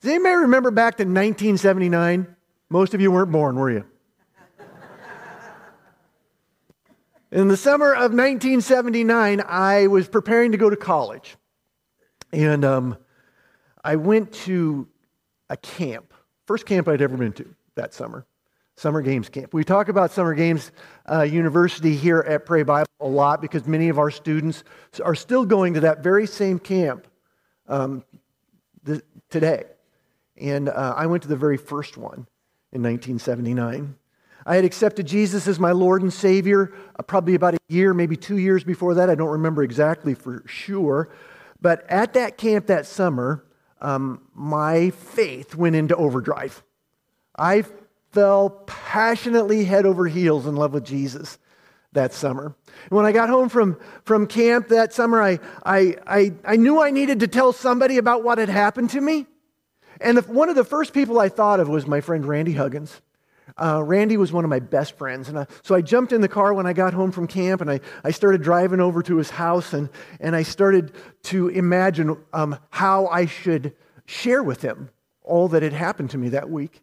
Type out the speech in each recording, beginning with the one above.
Does anybody remember back to 1979? Most of you weren't born, were you? In the summer of 1979, I was preparing to go to college. And um, I went to a camp, first camp I'd ever been to that summer, summer games camp. We talk about summer games uh, university here at Pray Bible a lot because many of our students are still going to that very same camp um, th- today. And uh, I went to the very first one in 1979. I had accepted Jesus as my Lord and Savior uh, probably about a year, maybe two years before that. I don't remember exactly for sure. But at that camp that summer, um, my faith went into overdrive. I fell passionately head over heels in love with Jesus that summer. And when I got home from, from camp that summer, I, I, I, I knew I needed to tell somebody about what had happened to me. And the, one of the first people I thought of was my friend Randy Huggins. Uh, Randy was one of my best friends. And I, so I jumped in the car when I got home from camp and I, I started driving over to his house and, and I started to imagine um, how I should share with him all that had happened to me that week.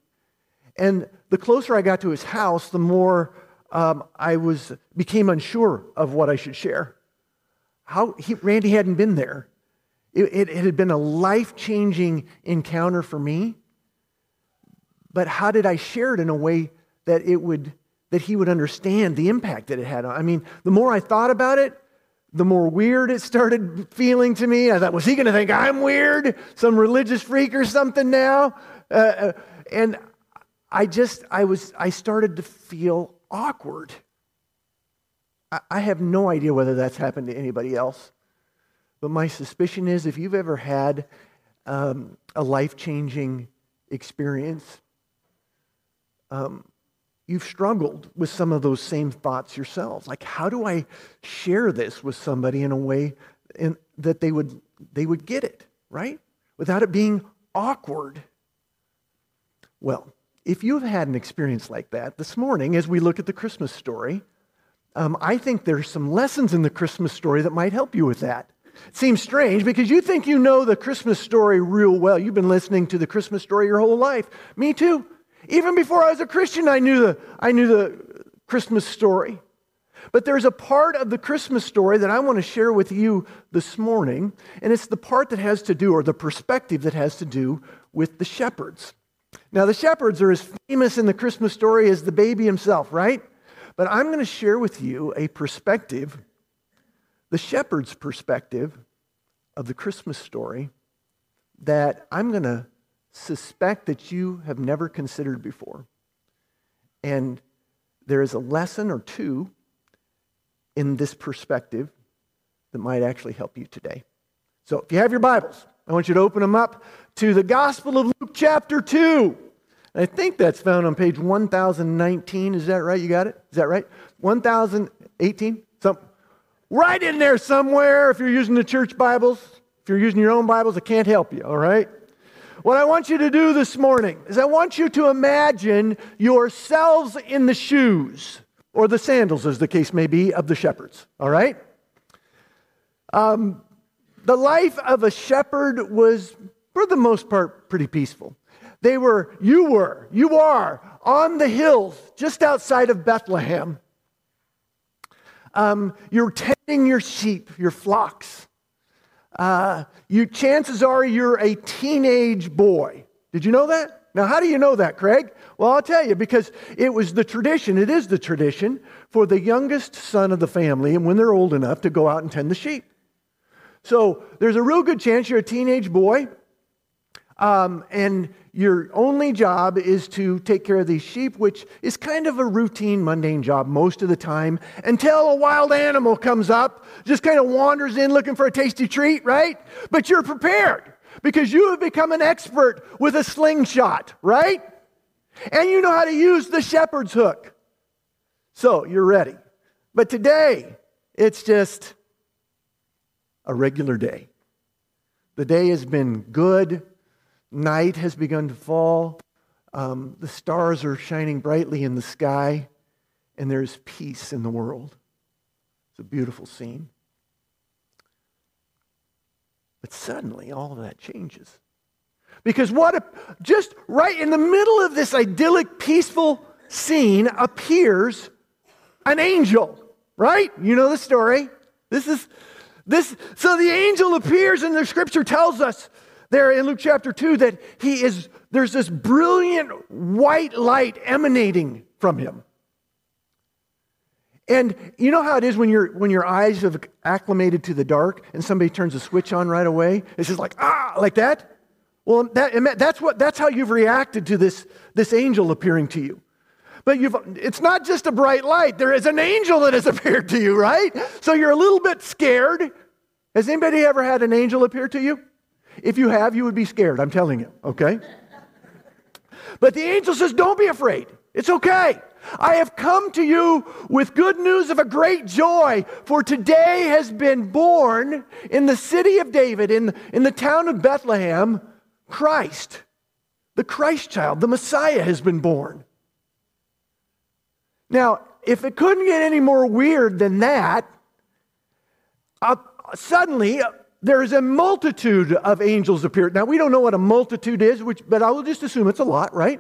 And the closer I got to his house, the more um, I was, became unsure of what I should share. How he, Randy hadn't been there. It, it, it had been a life changing encounter for me but how did I share it in a way that it would that he would understand the impact that it had on? I mean, the more I thought about it, the more weird it started feeling to me. I thought, was he going to think I'm weird, some religious freak or something now? Uh, uh, and I just, I was, I started to feel awkward. I, I have no idea whether that's happened to anybody else, but my suspicion is if you've ever had um, a life changing experience, um, you've struggled with some of those same thoughts yourselves. Like, how do I share this with somebody in a way in, that they would, they would get it, right? Without it being awkward. Well, if you've had an experience like that this morning, as we look at the Christmas story, um, I think there's some lessons in the Christmas story that might help you with that. It seems strange because you think you know the Christmas story real well. You've been listening to the Christmas story your whole life. Me too. Even before I was a Christian, I knew the, I knew the Christmas story. But there's a part of the Christmas story that I want to share with you this morning, and it's the part that has to do, or the perspective that has to do with the shepherds. Now, the shepherds are as famous in the Christmas story as the baby himself, right? But I'm going to share with you a perspective, the shepherd's perspective of the Christmas story, that I'm going to suspect that you have never considered before. And there is a lesson or two in this perspective that might actually help you today. So if you have your Bibles, I want you to open them up to the Gospel of Luke, chapter 2. I think that's found on page 1019. Is that right? You got it? Is that right? 1018? Some, right in there somewhere if you're using the church Bibles. If you're using your own Bibles, I can't help you, all right? What I want you to do this morning is I want you to imagine yourselves in the shoes, or the sandals, as the case may be, of the shepherds. All right? Um, the life of a shepherd was, for the most part, pretty peaceful. They were, you were, you are on the hills just outside of Bethlehem. Um, you're tending your sheep, your flocks. Uh, you, chances are you're a teenage boy. Did you know that? Now, how do you know that, Craig? Well, I'll tell you, because it was the tradition, it is the tradition for the youngest son of the family, and when they're old enough, to go out and tend the sheep. So there's a real good chance you're a teenage boy, um, and your only job is to take care of these sheep, which is kind of a routine, mundane job most of the time, until a wild animal comes up, just kind of wanders in looking for a tasty treat, right? But you're prepared because you have become an expert with a slingshot, right? And you know how to use the shepherd's hook. So you're ready. But today, it's just a regular day. The day has been good Night has begun to fall. Um, the stars are shining brightly in the sky, and there's peace in the world. It's a beautiful scene. But suddenly, all of that changes. Because what, a, just right in the middle of this idyllic, peaceful scene appears an angel, right? You know the story. This is this, so the angel appears, and the scripture tells us there in Luke chapter 2 that he is, there's this brilliant white light emanating from him. And you know how it is when, you when your eyes have acclimated to the dark and somebody turns a switch on right away? It's just like, ah, like that? Well, that, that's, what, that's how you've reacted to this, this angel appearing to you. But you've, it's not just a bright light. There is an angel that has appeared to you, right? So you're a little bit scared. Has anybody ever had an angel appear to you? If you have, you would be scared, I'm telling you, okay? But the angel says, Don't be afraid. It's okay. I have come to you with good news of a great joy, for today has been born in the city of David, in, in the town of Bethlehem, Christ. The Christ child, the Messiah, has been born. Now, if it couldn't get any more weird than that, uh, suddenly there is a multitude of angels appeared. Now, we don't know what a multitude is, which, but I will just assume it's a lot, right?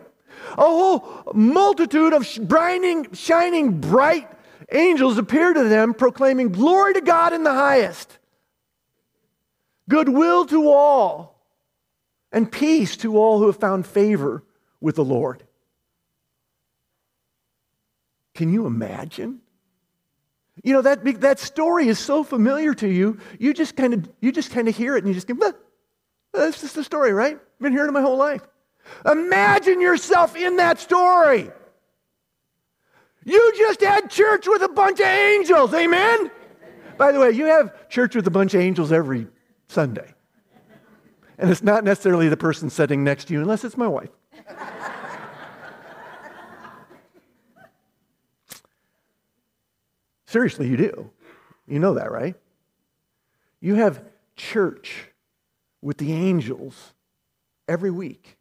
A whole multitude of shining, shining bright angels appeared to them, proclaiming, Glory to God in the highest, goodwill to all, and peace to all who have found favor with the Lord. Can you imagine? You know, that, that story is so familiar to you, you just kind of you just kind of hear it and you just go, that's just the story, right? I've been hearing it my whole life. Imagine yourself in that story. You just had church with a bunch of angels, amen? By the way, you have church with a bunch of angels every Sunday. And it's not necessarily the person sitting next to you, unless it's my wife. Seriously, you do. You know that, right? You have church with the angels every week.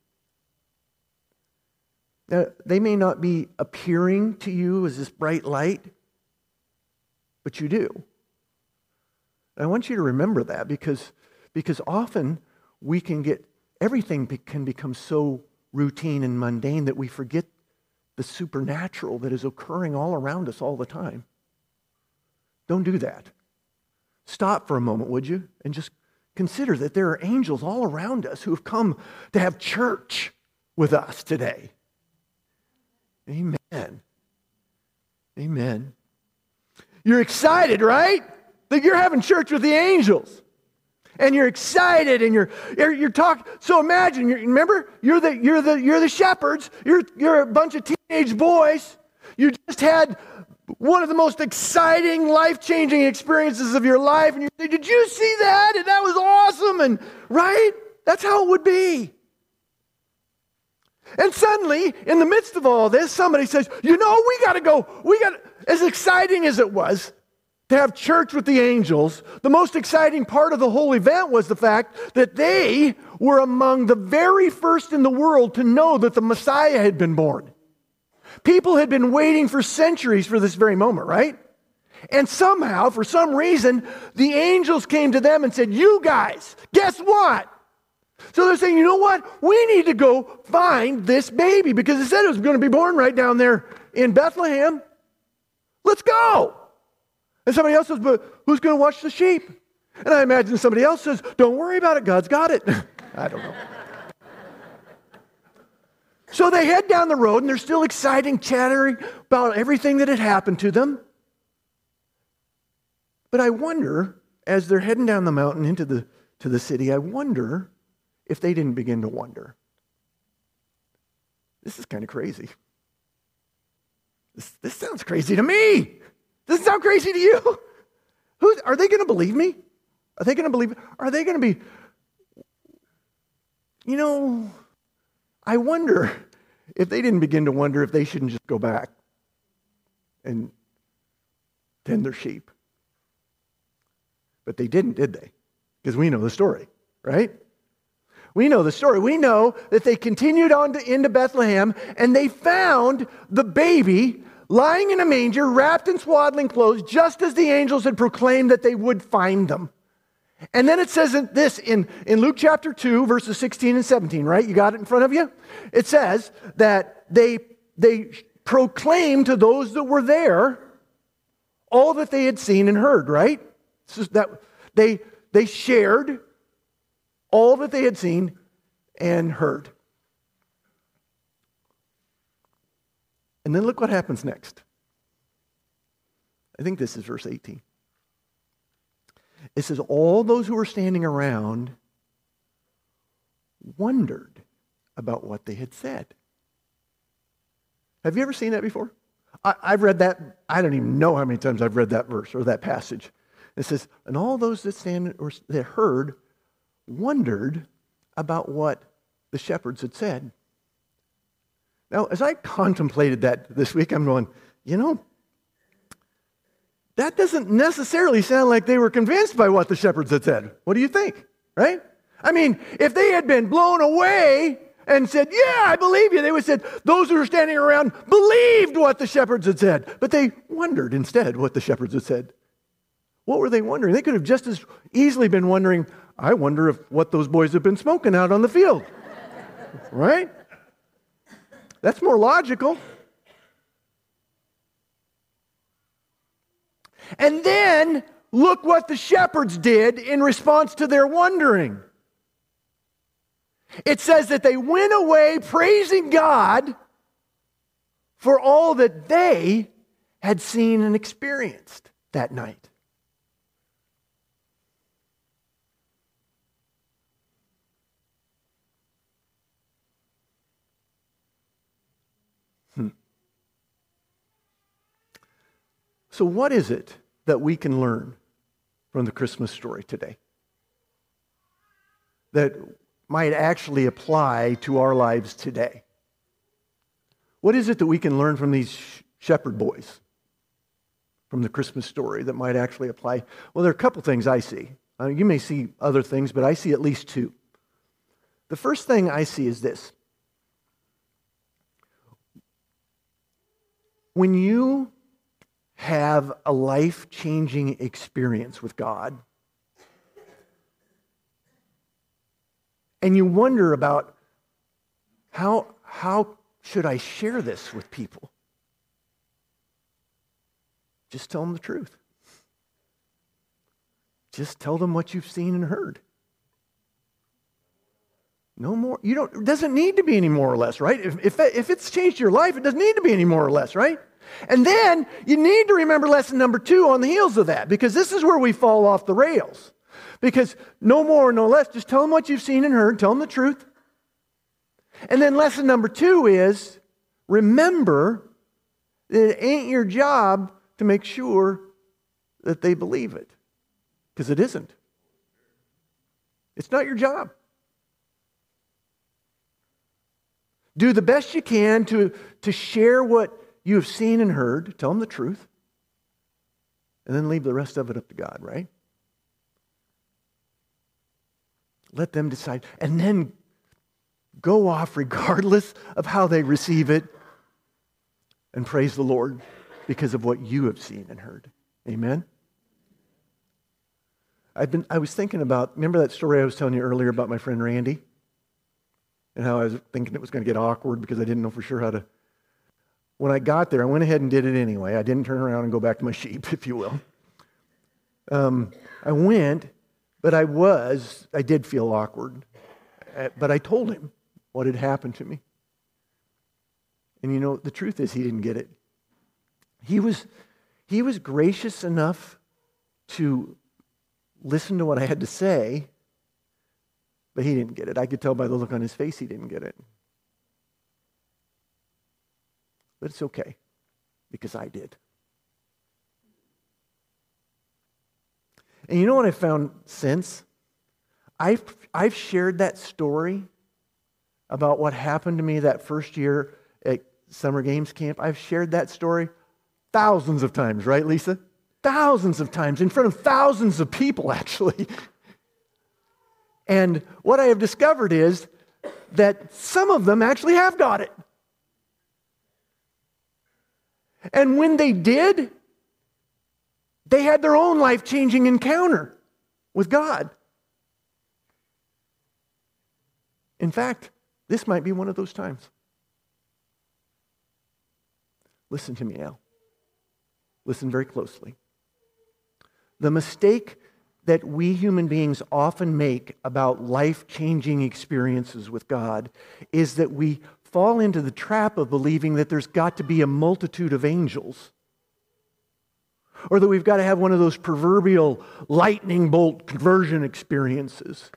Now, they may not be appearing to you as this bright light, but you do. I want you to remember that because, because often we can get, everything can become so routine and mundane that we forget the supernatural that is occurring all around us all the time. Don't do that. Stop for a moment, would you? And just consider that there are angels all around us who have come to have church with us today. Amen. Amen. You're excited, right? That you're having church with the angels. And you're excited and you're, you're, you're talking. So imagine, you're, remember, you're the, you're, the, you're the shepherds. You're, you're a bunch of teenage boys. You just had one of the most exciting, life changing experiences of your life. And you say, Did you see that? And that was awesome. And right? That's how it would be. And suddenly, in the midst of all this, somebody says, You know, we got to go. We got as exciting as it was to have church with the angels, the most exciting part of the whole event was the fact that they were among the very first in the world to know that the Messiah had been born. People had been waiting for centuries for this very moment, right? And somehow, for some reason, the angels came to them and said, You guys, guess what? So they're saying, You know what? We need to go find this baby because it said it was going to be born right down there in Bethlehem. Let's go. And somebody else says, But who's going to watch the sheep? And I imagine somebody else says, Don't worry about it. God's got it. I don't know. So they head down the road and they're still exciting, chattering about everything that had happened to them. But I wonder, as they're heading down the mountain into the, to the city, I wonder if they didn't begin to wonder. This is kind of crazy. This, this sounds crazy to me. Does it sound crazy to you? Who, are they going to believe me? Are they going to believe? Are they going to be, you know, I wonder if they didn't begin to wonder if they shouldn't just go back and tend their sheep. But they didn't, did they? Because we know the story, right? We know the story. We know that they continued on to, into Bethlehem and they found the baby lying in a manger, wrapped in swaddling clothes, just as the angels had proclaimed that they would find them. And then it says this in, in Luke chapter 2, verses 16 and 17, right? You got it in front of you? It says that they, they proclaimed to those that were there all that they had seen and heard, right? that they, they shared all that they had seen and heard. And then look what happens next. I think this is verse 18. It says, All those who were standing around wondered about what they had said. Have you ever seen that before? I, have read that, I don't even know how many times I've read that verse or that passage. It says, And all those that stand or that heard wondered about what the shepherds had said. Now, as I contemplated that this week, I'm going, you know, that doesn't necessarily sound like they were convinced by what the shepherds had said. What do you think? Right? I mean, if they had been blown away and said, Yeah, I believe you, they would have said, Those who were standing around believed what the shepherds had said. But they wondered instead what the shepherds had said. What were they wondering? They could have just as easily been wondering, I wonder if what those boys have been smoking out on the field. right? That's more logical. And then look what the shepherds did in response to their wondering. It says that they went away praising God for all that they had seen and experienced that night. Hmm. So, what is it that we can learn from the Christmas story today that might actually apply to our lives today? What is it that we can learn from these shepherd boys from the Christmas story that might actually apply? Well, there are a couple things I see. Uh, you may see other things, but I see at least two. The first thing I see is this when you have a life changing experience with God. And you wonder about how, how should I share this with people? Just tell them the truth. Just tell them what you've seen and heard. No more. You don't, it doesn't need to be any more or less, right? If, if, if it's changed your life, it doesn't need to be any more or less, right? And then you need to remember lesson number two on the heels of that, because this is where we fall off the rails. Because no more, no less, just tell them what you've seen and heard, tell them the truth. And then lesson number two is remember that it ain't your job to make sure that they believe it, because it isn't. It's not your job. Do the best you can to, to share what you have seen and heard, tell them the truth, and then leave the rest of it up to God, right? Let them decide. And then go off regardless of how they receive it and praise the Lord because of what you have seen and heard. Amen? I've been, I was thinking about, remember that story I was telling you earlier about my friend Randy? And how I was thinking it was going to get awkward because I didn't know for sure how to when I got there, I went ahead and did it anyway. I didn't turn around and go back to my sheep, if you will. Um, I went, but I was, I did feel awkward. Uh, but I told him what had happened to me. And you know, the truth is, he didn't get it. He was, he was gracious enough to listen to what I had to say, but he didn't get it. I could tell by the look on his face he didn't get it. But it's okay because I did. And you know what I found since? I've, I've shared that story about what happened to me that first year at Summer Games Camp. I've shared that story thousands of times, right, Lisa? Thousands of times in front of thousands of people, actually. And what I have discovered is that some of them actually have got it. And when they did, they had their own life changing encounter. with God. In fact, this might be one of those times. Listen to me, Al. Listen very closely. The mistake that we human beings often make about life changing experiences with God is that we fall into the trap of believing that there's got to be a multitude of angels. Or that we've got to have one of those proverbial lightning bolt conversion experiences.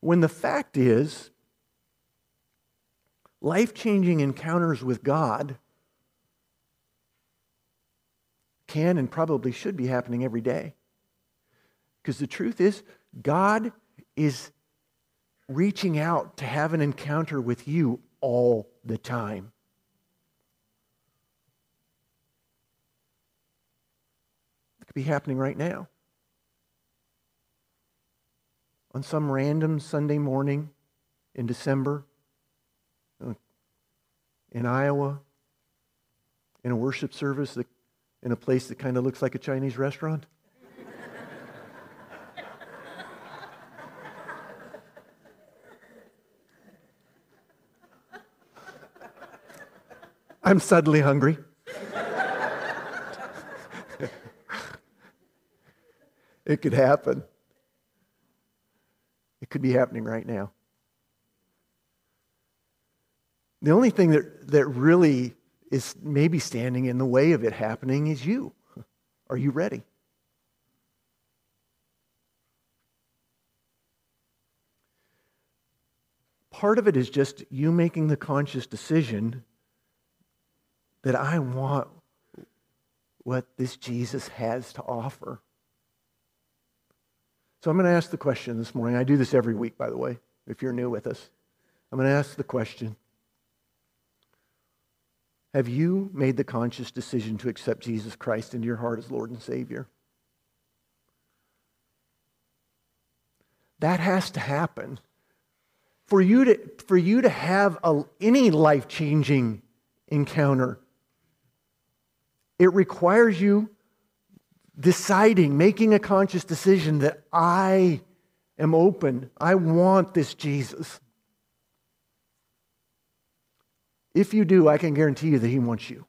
When the fact is, life changing encounters with God can and probably should be happening every day. Because the truth is, God is reaching out to have an encounter with you all the time. It could be happening right now. On some random Sunday morning in December, uh, in Iowa, in a worship service that in a place that kind of looks like a Chinese restaurant? I'm suddenly hungry. it could happen. It could be happening right now. The only thing that, that really is maybe standing in the way of it happening is you. Are you ready? Part of it is just you making the conscious decision that I want what this Jesus has to offer. So I'm going to ask the question this morning. I do this every week, by the way, if you're new with us. I'm going to ask the question have you made the conscious decision to accept Jesus Christ into your heart as Lord and Savior? That has to happen. For you to, for you to have a, any life changing encounter, it requires you deciding, making a conscious decision that I am open. I want this Jesus. If you do, I can guarantee you that He wants you.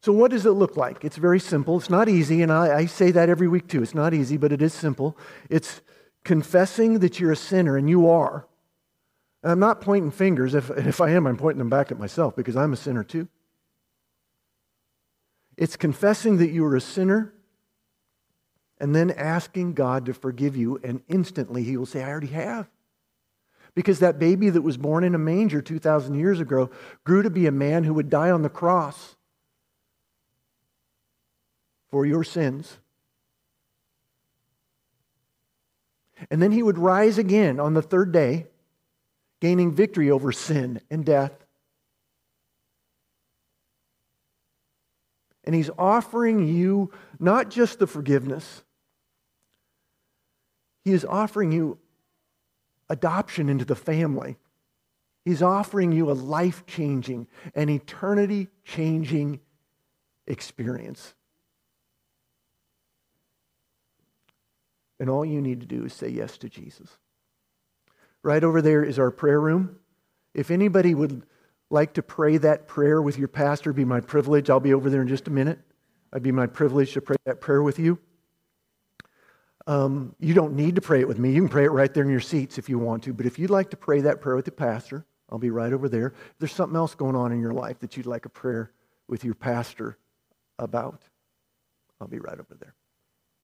So, what does it look like? It's very simple. It's not easy, and I, I, say that every week too. It's not easy, but it is simple. It's confessing that you're a sinner, and you are. And I'm not pointing fingers. If, if I am, I'm pointing them back at myself because I'm a sinner too. It's confessing that you are a sinner and then asking God to forgive you, and instantly He will say, I already have. Because that baby that was born in a manger 2,000 years ago grew to be a man who would die on the cross for your sins. And then he would rise again on the third day, gaining victory over sin and death. And he's offering you not just the forgiveness, he is offering you adoption into the family. He's offering you a life changing, an eternity changing experience. And all you need to do is say yes to Jesus. Right over there is our prayer room. If anybody would like to pray that prayer with your pastor, be my privilege. I'll be over there in just a minute. I'd be my privilege to pray that prayer with you. Um, you don't need to pray it with me. You can pray it right there in your seats if you want to. But if you'd like to pray that prayer with the pastor, I'll be right over there. If there's something else going on in your life that you'd like a prayer with your pastor about, I'll be right over there.